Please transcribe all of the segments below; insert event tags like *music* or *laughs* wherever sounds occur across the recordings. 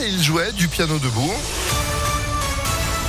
et il jouait du piano debout.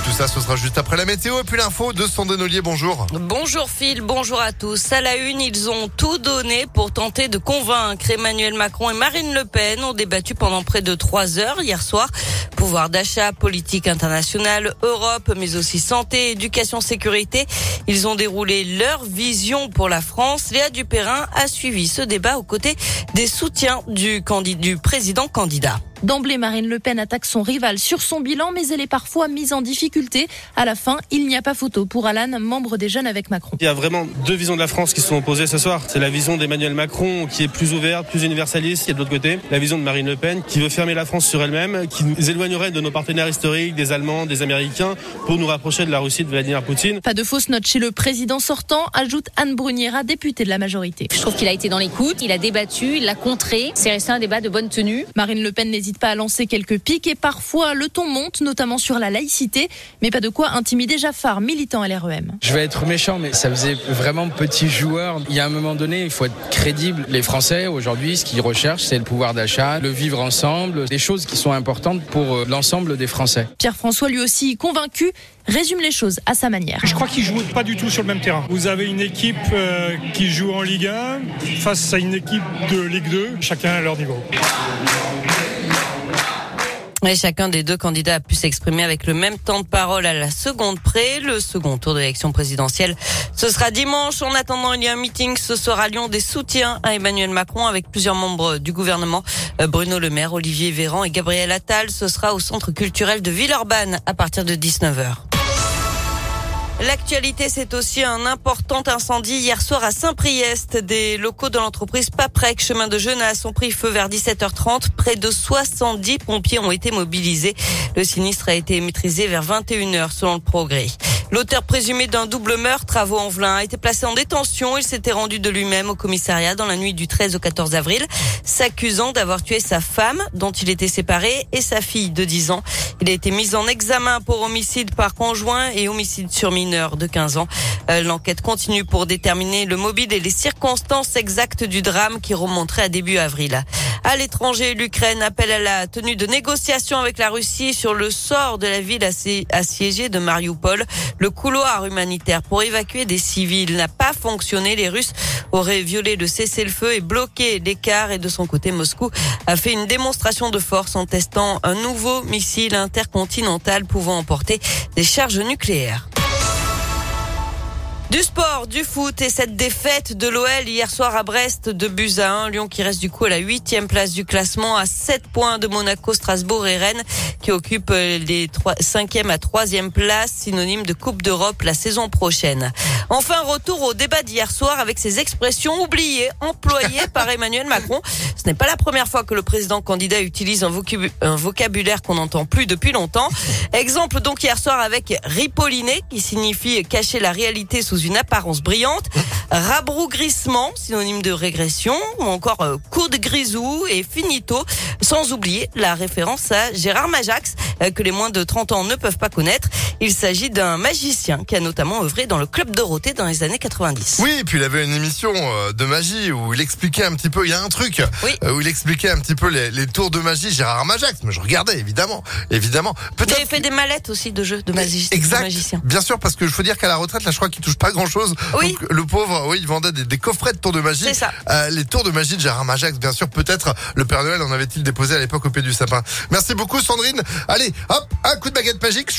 Tout ça, ce sera juste après la météo et puis l'info de Sandrine bonjour. Bonjour Phil, bonjour à tous. À la une, ils ont tout donné pour tenter de convaincre Emmanuel Macron et Marine Le Pen ont débattu pendant près de trois heures hier soir. Pouvoir d'achat, politique internationale, Europe, mais aussi santé, éducation, sécurité. Ils ont déroulé leur vision pour la France. Léa Dupérin a suivi ce débat aux côtés des soutiens du, du président candidat. D'emblée, Marine Le Pen attaque son rival sur son bilan, mais elle est parfois mise en difficulté. À la fin, il n'y a pas photo pour Alan, membre des Jeunes avec Macron. Il y a vraiment deux visions de la France qui sont opposées ce soir. C'est la vision d'Emmanuel Macron qui est plus ouverte, plus universaliste, et de l'autre côté, la vision de Marine Le Pen qui veut fermer la France sur elle-même, qui nous éloignerait de nos partenaires historiques, des Allemands, des Américains, pour nous rapprocher de la Russie de Vladimir Poutine. Pas de fausse note chez le président sortant, ajoute Anne Bruniera, députée de la majorité. Je trouve qu'il a été dans l'écoute, il a débattu, il l'a contré. C'est resté un débat de bonne tenue. Marine Le Pen n'hésite pas à lancer quelques pique et parfois le ton monte, notamment sur la laïcité, mais pas de quoi intimider Jaffar, militant à l'REM. Je vais être méchant, mais ça faisait vraiment petit joueur. Il y a un moment donné, il faut être crédible. Les Français, aujourd'hui, ce qu'ils recherchent, c'est le pouvoir d'achat, le vivre ensemble, des choses qui sont importantes pour euh, l'ensemble des Français. Pierre-François, lui aussi convaincu, résume les choses à sa manière. Je crois qu'ils jouent pas du tout sur le même terrain. Vous avez une équipe euh, qui joue en Ligue 1 face à une équipe de Ligue 2, chacun à leur niveau. Et chacun des deux candidats a pu s'exprimer avec le même temps de parole à la seconde près. Le second tour de l'élection présidentielle, ce sera dimanche. En attendant, il y a un meeting ce soir à Lyon des soutiens à Emmanuel Macron avec plusieurs membres du gouvernement. Euh, Bruno Le Maire, Olivier Véran et Gabriel Attal. Ce sera au centre culturel de Villeurbanne à partir de 19h. L'actualité, c'est aussi un important incendie hier soir à Saint-Priest. Des locaux de l'entreprise Paprec, chemin de Genasse, ont pris feu vers 17h30. Près de 70 pompiers ont été mobilisés. Le sinistre a été maîtrisé vers 21h selon le progrès. L'auteur présumé d'un double meurtre, Travaux Envelin, a été placé en détention. Il s'était rendu de lui-même au commissariat dans la nuit du 13 au 14 avril, s'accusant d'avoir tué sa femme, dont il était séparé, et sa fille de 10 ans. Il a été mis en examen pour homicide par conjoint et homicide sur mineur de 15 ans. Euh, l'enquête continue pour déterminer le mobile et les circonstances exactes du drame qui remonterait à début avril. À l'étranger, l'Ukraine appelle à la tenue de négociations avec la Russie sur le sort de la ville assiégée de Mariupol. Le couloir humanitaire pour évacuer des civils n'a pas fonctionné. Les Russes auraient violé le cessez-le-feu et bloqué l'écart. Et de son côté, Moscou a fait une démonstration de force en testant un nouveau missile intercontinental pouvant emporter des charges nucléaires. Du sport, du foot et cette défaite de l'OL hier soir à Brest de buts à 1. Lyon qui reste du coup à la huitième place du classement à 7 points de Monaco, Strasbourg et Rennes qui occupent les 5e à 3e place, synonyme de Coupe d'Europe la saison prochaine. Enfin, retour au débat d'hier soir avec ces expressions oubliées, employées par *laughs* Emmanuel Macron. Ce n'est pas la première fois que le président candidat utilise un, vocabulaire qu'on n'entend plus depuis longtemps. Exemple donc hier soir avec ripolliner qui signifie cacher la réalité sous une apparence brillante, rabrougrissement, synonyme de régression, ou encore euh, coup de grisou et finito, sans oublier la référence à Gérard Majax, euh, que les moins de 30 ans ne peuvent pas connaître. Il s'agit d'un magicien qui a notamment œuvré dans le club Dorothée dans les années 90. Oui, et puis il avait une émission euh, de magie où il expliquait un petit peu, il y a un truc, où il expliquait un petit peu les, tours de magie, Gérard Majax, mais je regardais évidemment, évidemment. Il avait fait des mallettes aussi de jeux de, magie, exact, magicien. Bien sûr, parce que je faut dire qu'à la retraite, là, je crois qu'il touche pas grand chose. Oui. Donc, le pauvre, oui, il vendait des, coffrets de tours de magie. C'est ça. Euh, les tours de magie de Gérard Majax, bien sûr, peut-être le Père Noël en avait-il déposé à l'époque au pied du sapin. Merci beaucoup, Sandrine. Allez, hop, un coup de baguette magique.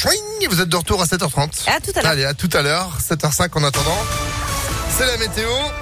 Vous êtes de retour à 7h30. À tout à l'heure. Allez, à tout à l'heure. 7h05 en attendant. C'est la météo.